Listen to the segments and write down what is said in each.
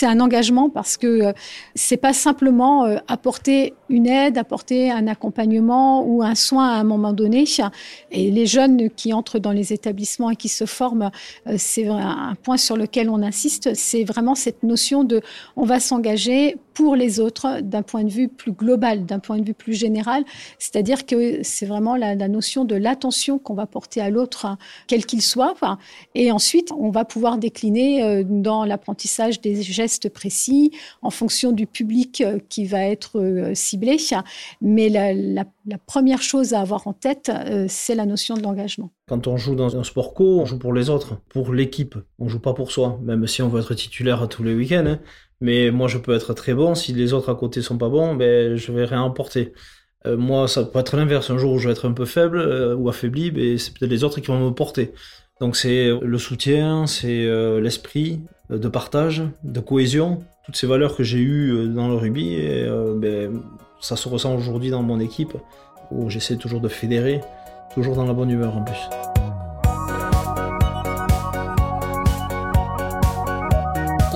c'est un engagement parce que c'est pas simplement apporter une aide, apporter un accompagnement ou un soin à un moment donné. Et les jeunes qui entrent dans les établissements et qui se forment, c'est un point sur lequel on insiste, c'est vraiment cette notion de on va s'engager pour les autres d'un point de vue plus global, d'un point de vue plus général. C'est-à-dire que c'est vraiment la, notion de l'attention qu'on va porter à l'autre, quel qu'il soit. Et ensuite, on va pouvoir décliner euh, dans l'apprentissage des gestes précis en fonction du public euh, qui va être euh, ciblé. Mais la, première chose à avoir en tête, c'est la notion de l'engagement. Quand on joue dans un sport co, on joue pour les autres, pour l'équipe. On joue pas pour soi, même si on veut être titulaire tous les week-ends. Hein. Mais moi, je peux être très bon. Si les autres à côté sont pas bons, ben, je vais rien emporter. Euh, moi, ça peut être l'inverse. Un jour où je vais être un peu faible euh, ou affaibli, ben, c'est peut-être les autres qui vont me porter. Donc c'est le soutien, c'est euh, l'esprit de partage, de cohésion, toutes ces valeurs que j'ai eues dans le rugby. Et, ben, ça se ressent aujourd'hui dans mon équipe, où j'essaie toujours de fédérer, toujours dans la bonne humeur en plus.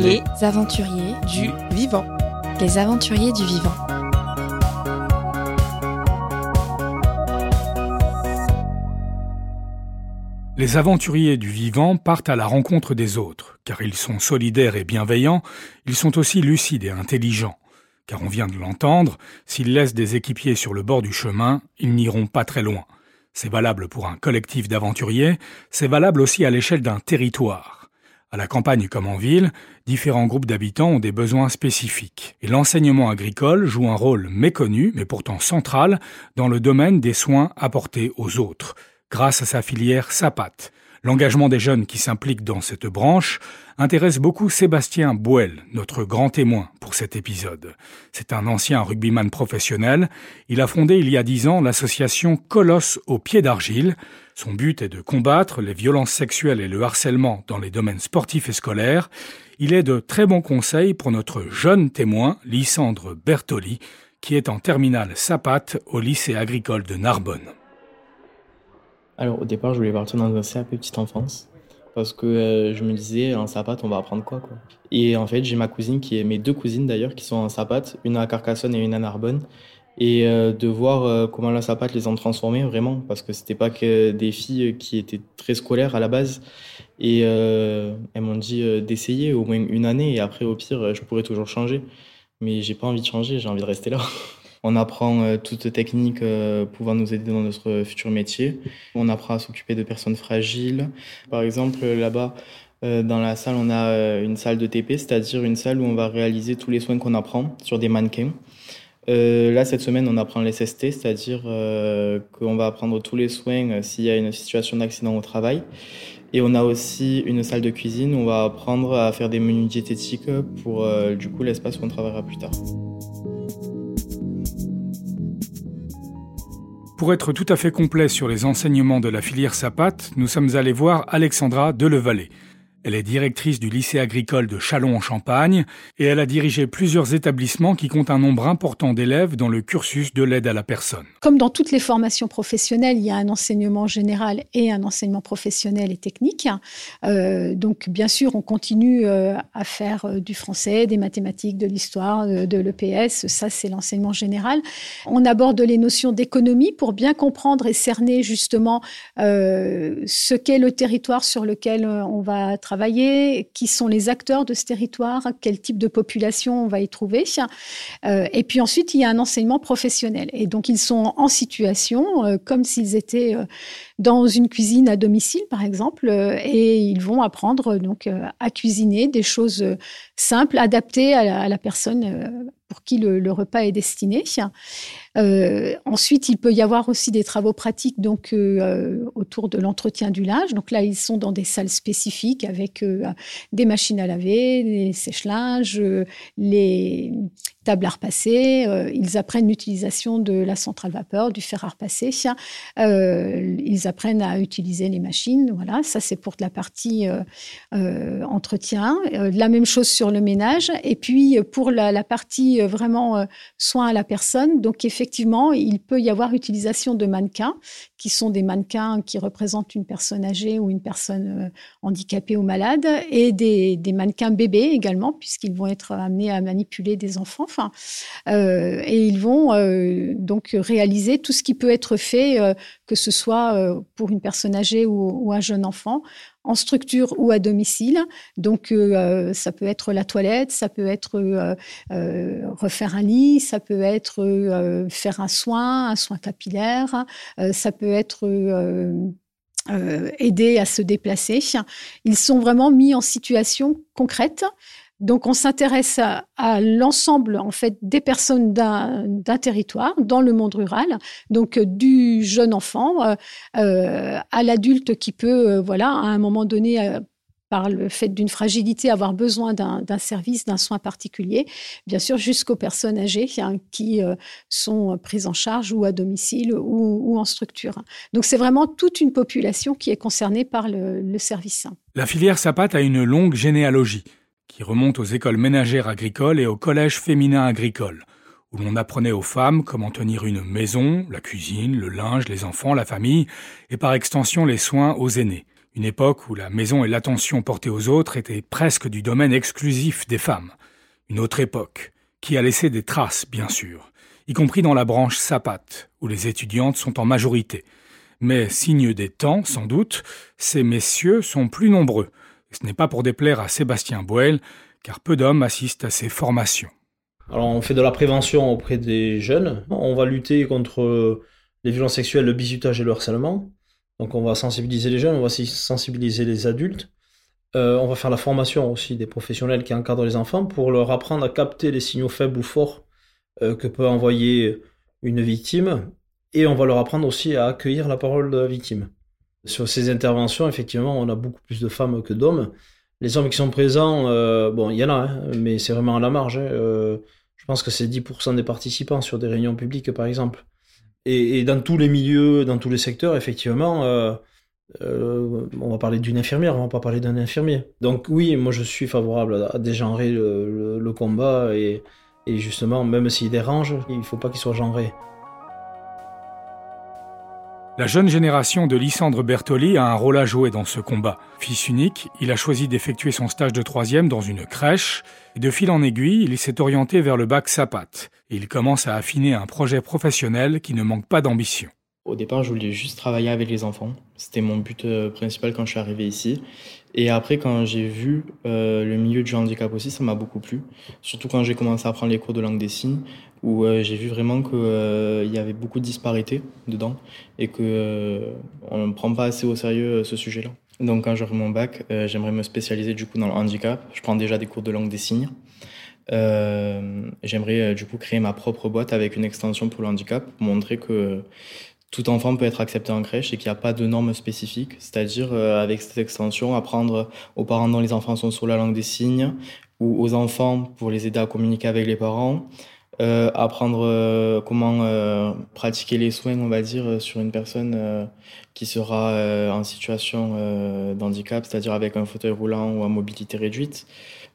Les aventuriers du vivant. Les aventuriers du vivant. Les aventuriers du vivant partent à la rencontre des autres, car ils sont solidaires et bienveillants, ils sont aussi lucides et intelligents. Car on vient de l'entendre, s'ils laissent des équipiers sur le bord du chemin, ils n'iront pas très loin. C'est valable pour un collectif d'aventuriers, c'est valable aussi à l'échelle d'un territoire. À la campagne comme en ville, différents groupes d'habitants ont des besoins spécifiques. Et l'enseignement agricole joue un rôle méconnu, mais pourtant central, dans le domaine des soins apportés aux autres, grâce à sa filière SAPAT, L'engagement des jeunes qui s'impliquent dans cette branche intéresse beaucoup Sébastien Bouel, notre grand témoin pour cet épisode. C'est un ancien rugbyman professionnel. Il a fondé il y a dix ans l'association Colosse au pied d'argile. Son but est de combattre les violences sexuelles et le harcèlement dans les domaines sportifs et scolaires. Il est de très bons conseils pour notre jeune témoin, Lysandre Bertoli, qui est en terminale SAPAT au lycée agricole de Narbonne. Alors au départ, je voulais partir dans un CAP petite enfance parce que euh, je me disais en sapat on va apprendre quoi quoi. Et en fait, j'ai ma cousine qui est mes deux cousines d'ailleurs qui sont en sapat, une à Carcassonne et une à Narbonne et euh, de voir euh, comment la sapat les ont transformées vraiment parce que c'était pas que des filles qui étaient très scolaires à la base et elles m'ont dit d'essayer au moins une année et après au pire je pourrais toujours changer mais j'ai pas envie de changer, j'ai envie de rester là. On apprend euh, toute technique euh, pouvant nous aider dans notre futur métier. On apprend à s'occuper de personnes fragiles. Par exemple, là-bas, euh, dans la salle, on a une salle de TP, c'est-à-dire une salle où on va réaliser tous les soins qu'on apprend sur des mannequins. là, cette semaine, on apprend l'SST, c'est-à-dire qu'on va apprendre tous les soins s'il y a une situation d'accident au travail. Et on a aussi une salle de cuisine où on va apprendre à faire des menus diététiques pour du coup l'espace où on travaillera plus tard. Pour être tout à fait complet sur les enseignements de la filière SAPAT, nous sommes allés voir Alexandra Delevalet. Elle est directrice du lycée agricole de Châlons-en-Champagne et elle a dirigé plusieurs établissements qui comptent un nombre important d'élèves dans le cursus de l'aide à la personne. Comme dans toutes les formations professionnelles, il y a un enseignement général et un enseignement professionnel et technique. Euh, donc, bien sûr, on continue euh, à faire euh, du français, des mathématiques, de l'histoire, de, de l'EPS. Ça, c'est l'enseignement général. On aborde les notions d'économie pour bien comprendre et cerner justement ce qu'est le territoire sur lequel on va travailler travailler, qui sont les acteurs de ce territoire, quel type de population on va y trouver. Euh, et puis ensuite, il y a un enseignement professionnel. Et donc, ils sont en situation, euh, comme s'ils étaient euh, dans une cuisine à domicile, par exemple, et ils vont apprendre donc à cuisiner des choses simples, adaptées à la, personne pour qui le, repas est destiné. Euh, ensuite, il peut y avoir aussi des travaux pratiques donc euh, autour de l'entretien du linge. Donc là, ils sont dans des salles spécifiques avec euh, des machines à laver, des sèche-linges, les table à repasser, ils apprennent l'utilisation de la centrale vapeur, du fer à repasser, ils apprennent à utiliser les machines. Voilà, ça c'est pour la partie entretien. la même chose sur le ménage. Et puis pour la, partie vraiment soin à la personne, donc effectivement, il peut y avoir utilisation de mannequins qui sont des mannequins qui représentent une personne âgée ou une personne euh, handicapée ou malade, et des, mannequins bébés également, puisqu'ils vont être amenés à manipuler des enfants. Enfin, euh, et ils vont euh, donc réaliser tout ce qui peut être fait, que ce soit pour une personne âgée ou, un jeune enfant, en structure ou à domicile. Donc, ça peut être la toilette, ça peut être refaire un lit, ça peut être faire un soin, un soin capillaire, ça peut être euh, euh, aider à se déplacer. Ils sont vraiment mis en situation concrète. Donc, on s'intéresse à, l'ensemble en fait des personnes d'un territoire dans le monde rural. Donc, du jeune enfant euh, à l'adulte qui peut, voilà, à un moment donné par le fait d'une fragilité, avoir besoin d'un service, d'un soin particulier, bien sûr jusqu'aux personnes âgées hein, qui euh, sont prises en charge ou à domicile ou, en structure. Donc c'est vraiment toute une population qui est concernée par le, service. La filière SAPAT a une longue généalogie qui remonte aux écoles ménagères agricoles et aux collèges féminins agricoles où l'on apprenait aux femmes comment tenir une maison, la cuisine, le linge, les enfants, la famille, et par extension les soins aux aînés une époque où la maison et l'attention portée aux autres étaient presque du domaine exclusif des femmes. Une autre époque, qui a laissé des traces, bien sûr, y compris dans la branche sapate, où les étudiantes sont en majorité. Mais, signe des temps, sans doute, ces messieurs sont plus nombreux. Ce n'est pas pour déplaire à Sébastien Boel, car peu d'hommes assistent à ces formations. Alors, on fait de la prévention auprès des jeunes. On va lutter contre les violences sexuelles, le bizutage et le harcèlement. Donc on va sensibiliser les jeunes, on va sensibiliser les adultes. Euh, on va faire la formation aussi des professionnels qui encadrent les enfants pour leur apprendre à capter les signaux faibles ou forts euh, que peut envoyer une victime. Et on va leur apprendre aussi à accueillir la parole de la victime. Sur ces interventions, effectivement, on a beaucoup plus de femmes que d'hommes. Les hommes qui sont présents, euh, bon, il y en a, hein, mais c'est vraiment à la marge. Hein. je pense que c'est 10% des participants sur des réunions publiques, par exemple. Et, dans tous les milieux, dans tous les secteurs, effectivement, euh, euh, on va parler d'une infirmière, on va pas parler d'un infirmier. Donc oui, moi je suis favorable à, dégenrer le, combat et, et, justement, même s'il dérange, il ne faut pas qu'il soit genré. La jeune génération de Lysandre Bertoli a un rôle à jouer dans ce combat. Fils unique, il a choisi d'effectuer son stage de troisième dans une crèche, et de fil en aiguille, il s'est orienté vers le bac SAPAT, et il commence à affiner un projet professionnel qui ne manque pas d'ambition. Au départ, je voulais juste travailler avec les enfants. C'était mon but euh, principal quand je suis arrivé ici. Et après, quand j'ai vu euh, le milieu du handicap aussi, ça m'a beaucoup plu. Surtout quand j'ai commencé à prendre les cours de langue des signes, où euh, j'ai vu vraiment qu'il y avait beaucoup de disparités dedans et que on ne prend pas assez au sérieux ce sujet-là. Donc, quand j'aurai mon bac, j'aimerais me spécialiser du coup dans le handicap. Je prends déjà des cours de langue des signes. j'aimerais du coup créer ma propre boîte avec une extension pour le handicap, montrer que tout enfant peut être accepté en crèche et qu'il n'y a pas de normes spécifiques. C'est-à-dire, euh, avec cette extension, apprendre aux parents dont les enfants sont sur la langue des signes ou aux enfants pour les aider à communiquer avec les parents. Euh, apprendre euh, comment euh, pratiquer les soins, on va dire, sur une personne qui sera en situation d'handicap, c'est-à-dire avec un fauteuil roulant ou à mobilité réduite.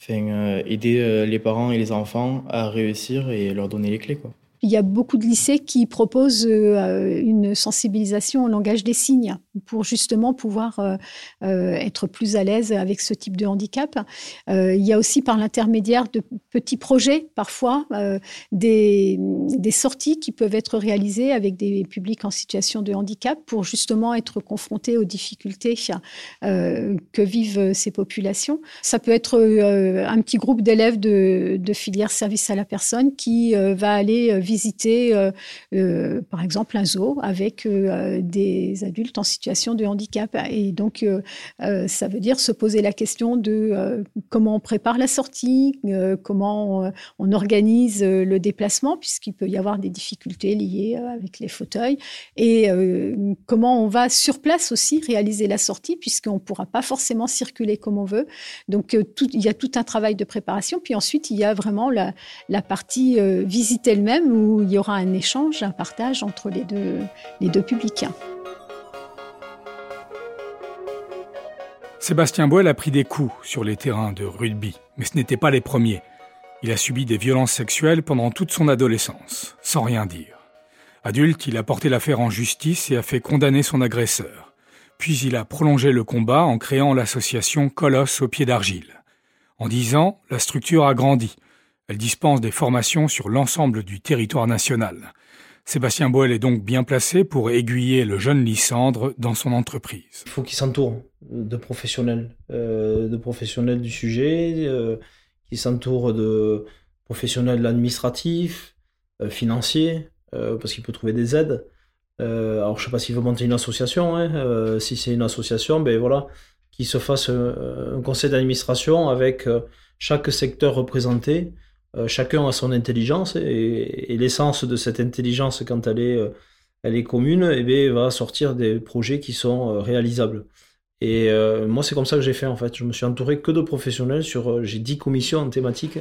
Enfin, aider les parents et les enfants à réussir et leur donner les clés. Quoi. Il y a beaucoup de lycées qui proposent euh, une sensibilisation au langage des signes pour justement pouvoir euh, euh, être plus à l'aise avec ce type de handicap. il y a aussi par l'intermédiaire de petits projets, parfois, des, des, sorties qui peuvent être réalisées avec des publics en situation de handicap pour justement être confrontés aux difficultés que vivent ces populations. Ça peut être un petit groupe d'élèves de, de filière service à la personne qui va aller visiter, par exemple, un zoo avec des adultes en situation de handicap. Et donc, ça veut dire se poser la question de comment on prépare la sortie, comment on organise le déplacement, puisqu'il peut y avoir des difficultés liées avec les fauteuils, et comment on va sur place aussi réaliser la sortie, puisqu'on ne pourra pas forcément circuler comme on veut. Donc, il y a tout un travail de préparation. Puis ensuite, il y a vraiment la, partie euh, visite elle-même où il y aura un échange, un partage entre les deux, les deux publics. Sébastien Boel a pris des coups sur les terrains de rugby, mais ce n'étaient pas les premiers. Il a subi des violences sexuelles pendant toute son adolescence, sans rien dire. Adulte, il a porté l'affaire en justice et a fait condamner son agresseur. Puis il a prolongé le combat en créant l'association Colosse au pied d'argile. En dix ans, la structure a grandi. Elle dispense des formations sur l'ensemble du territoire national. Sébastien Boel est donc bien placé pour aiguiller le jeune Lysandre dans son entreprise. Il faut qu'il s'entoure de professionnels, euh, de professionnels du sujet, euh, qu'il s'entoure de professionnels administratifs, euh, financiers, parce qu'il peut trouver des aides. alors je ne sais pas s'il veut monter une association. Hein, si c'est une association, ben voilà, qu'il se fasse un conseil d'administration avec chaque secteur représenté euh, chacun a son intelligence et, l'essence de cette intelligence, quand elle est, euh, elle est commune, eh bien, va sortir des projets qui sont euh, réalisables. Et moi, c'est comme ça que j'ai fait en fait. Je me suis entouré que de professionnels sur. j'ai 10 commissions en thématique.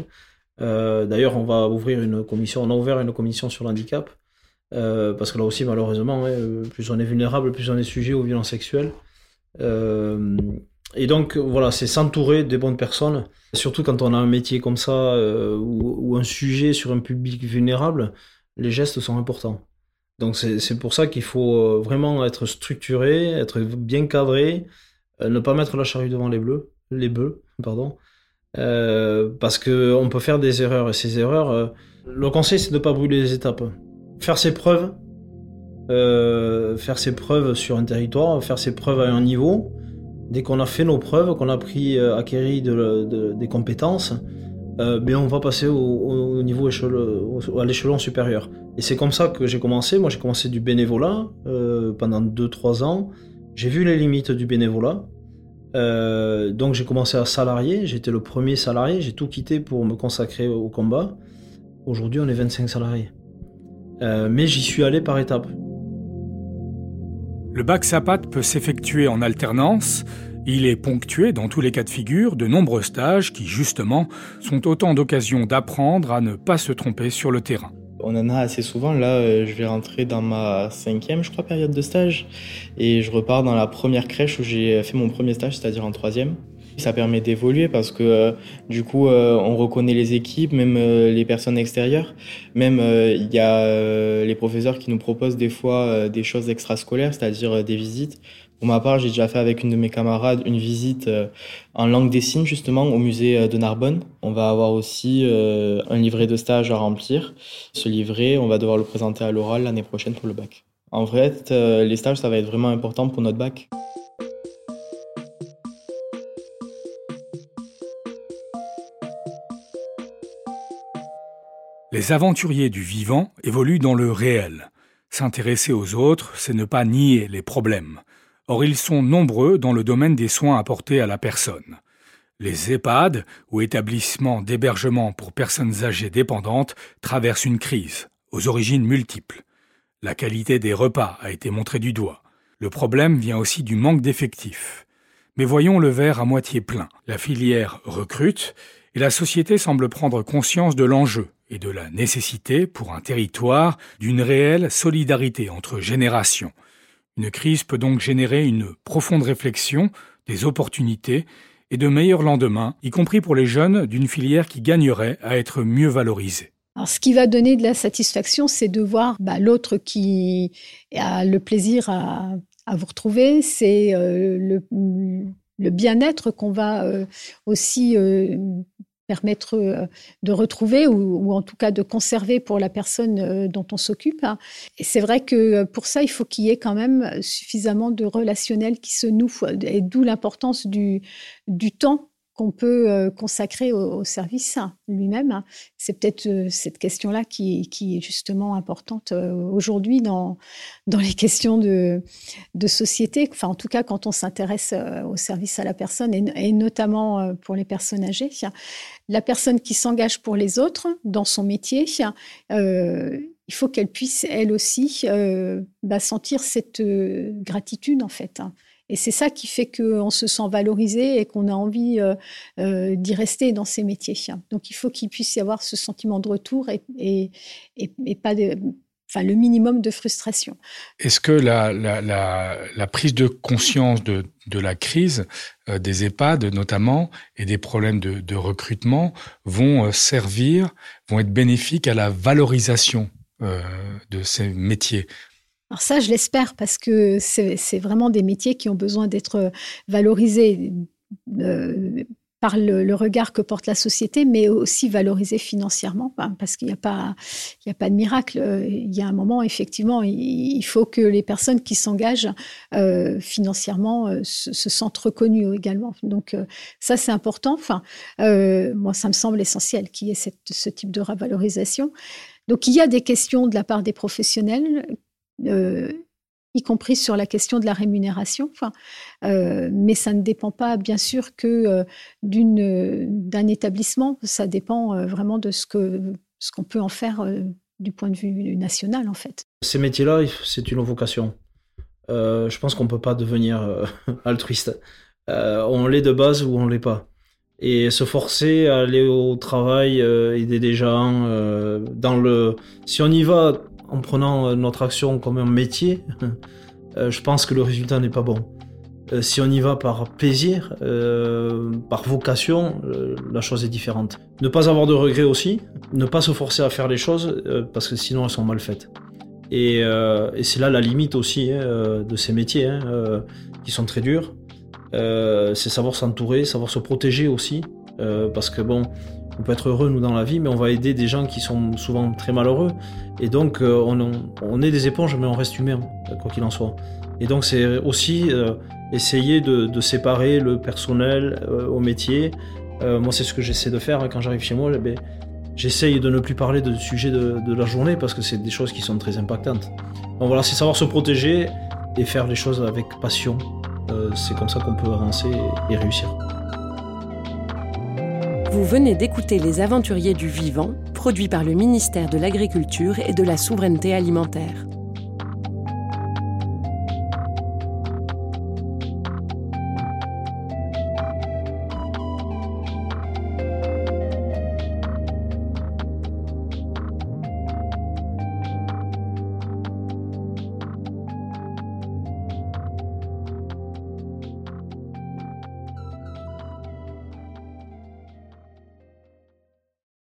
D'ailleurs, on va ouvrir une commission. On a ouvert une commission sur l'handicap parce que là aussi, malheureusement, plus on est vulnérable, plus on est sujet aux violences sexuelles. Et donc, voilà, c'est s'entourer des bonnes personnes. Surtout quand on a un métier comme ça euh, ou, un sujet sur un public vulnérable, les gestes sont importants. Donc, c'est pour ça qu'il faut euh, vraiment être structuré, être bien cadré, euh, ne pas mettre la charrue devant les bleus, les bœufs, pardon. parce qu'on peut faire des erreurs et ces erreurs, le conseil c'est de ne pas brûler les étapes. Faire ses preuves, faire ses preuves sur un territoire, faire ses preuves à un niveau, Dès qu'on a fait nos preuves, qu'on a pris, euh, acquéri des compétences, euh, ben, on va passer au, niveau à l'échelon supérieur. Et c'est comme ça que j'ai commencé. Moi, j'ai commencé du bénévolat euh, pendant 2-3 ans. J'ai vu les limites du bénévolat. donc j'ai commencé à salarier. J'étais le premier salarié. J'ai tout quitté pour me consacrer au combat. Aujourd'hui, on est 25 salariés. mais j'y suis allé par étapes. Le bac SAPAT peut s'effectuer en alternance. Il est ponctué, dans tous les cas de figure, de nombreux stages qui, justement, sont autant d'occasions d'apprendre à ne pas se tromper sur le terrain. On en a assez souvent. Là, euh, je vais rentrer dans ma cinquième, je crois, période de stage. Et je repars dans la première crèche où j'ai fait mon premier stage, c'est-à-dire en troisième. Ça permet d'évoluer parce que euh, du coup, euh, on reconnaît les équipes, même euh, les personnes extérieures. Même il y a les professeurs qui nous proposent des fois des choses extrascolaires, c'est-à-dire des visites. Pour ma part, j'ai déjà fait avec une de mes camarades une visite en langue des signes justement au musée de Narbonne. On va avoir aussi un livret de stage à remplir. Ce livret, on va devoir le présenter à l'oral l'année prochaine pour le bac. En fait, les stages, ça va être vraiment important pour notre bac. Les aventuriers du vivant évoluent dans le réel. S'intéresser aux autres, c'est ne pas nier les problèmes. Or, ils sont nombreux dans le domaine des soins apportés à la personne. Les EHPAD, ou établissements d'hébergement pour personnes âgées dépendantes, traversent une crise, aux origines multiples. La qualité des repas a été montrée du doigt. Le problème vient aussi du manque d'effectifs. Mais voyons le verre à moitié plein. La filière recrute et la société semble prendre conscience de l'enjeu et de la nécessité pour un territoire d'une réelle solidarité entre générations. Une crise peut donc générer une profonde réflexion, des opportunités et de meilleurs lendemains, y compris pour les jeunes d'une filière qui gagnerait à être mieux valorisée. Alors, ce qui va donner de la satisfaction, c'est de voir bah, l'autre qui a le plaisir à, vous retrouver, c'est euh, le, bien-être qu'on va euh, aussi euh, permettre euh, de retrouver ou, en tout cas de conserver pour la personne euh, dont on s'occupe. Et c'est vrai que euh, pour ça, il faut qu'il y ait quand même suffisamment de relationnel qui se nouent, et d'où l'importance du, du temps qu'on peut euh, consacrer au, service lui-même. C'est peut-être euh, cette question-là qui, est justement importante euh, aujourd'hui dans, les questions de, de société. Enfin, en tout cas, quand on s'intéresse au service à la personne et, notamment pour les personnes âgées. La personne qui s'engage pour les autres dans son métier, il faut qu'elle puisse, elle aussi, bah, sentir cette gratitude, en fait. Et c'est ça qui fait qu'on se sent valorisé et qu'on a envie euh, euh, d'y rester dans ces métiers. Donc il faut qu'il puisse y avoir ce sentiment de retour et, pas enfin, le minimum de frustration. Est-ce que la, prise de conscience de, la crise euh, des EHPAD notamment et des problèmes de recrutement vont servir, vont être bénéfiques à la valorisation de ces métiers? Alors ça, je l'espère parce que c'est vraiment des métiers qui ont besoin d'être valorisés euh, par le, regard que porte la société, mais aussi valorisés financièrement, hein, parce qu'il n'y a, pas, a pas de miracle. Il y a un moment, effectivement, il, faut que les personnes qui s'engagent euh, financièrement euh, se, sentent reconnues également. Donc ça, c'est important. Enfin, moi, ça me semble essentiel qu'il y ait ce type de revalorisation. Donc il y a des questions de la part des professionnels euh, y compris sur la question de la rémunération. Euh, mais ça ne dépend pas, bien sûr, que euh, d'un établissement. Ça dépend vraiment de ce que ce qu'on peut en faire du point de vue national, en fait. Ces métiers-là, c'est une vocation. je pense qu'on ne peut pas devenir altruiste. on l'est de base ou on l'est pas. Et se forcer à aller au travail, aider des gens, dans le... si on y va en prenant euh, notre action comme un métier, euh, je pense que le résultat n'est pas bon. Euh, si on y va par plaisir, par vocation, la chose est différente. Ne pas avoir de regrets aussi, ne pas se forcer à faire les choses parce que sinon elles sont mal faites. Et, c'est là la limite aussi hein, de ces métiers hein, qui sont très durs. c'est savoir s'entourer, savoir se protéger aussi, parce que bon, on peut être heureux nous dans la vie, mais on va aider des gens qui sont souvent très malheureux. Et donc euh, on, est des éponges, mais on reste humain, quoi qu'il en soit. Et donc c'est aussi euh, essayer de, séparer le personnel euh, au métier. moi c'est ce que j'essaie de faire hein, quand j'arrive chez moi. Ben, j'essaye de ne plus parler de sujet de, de la journée parce que c'est des choses qui sont très impactantes. Donc voilà, c'est savoir se protéger et faire les choses avec passion. c'est comme ça qu'on peut avancer et réussir. Vous venez d'écouter Les Aventuriers du Vivant, produit par le ministère de l'Agriculture et de la Souveraineté Alimentaire.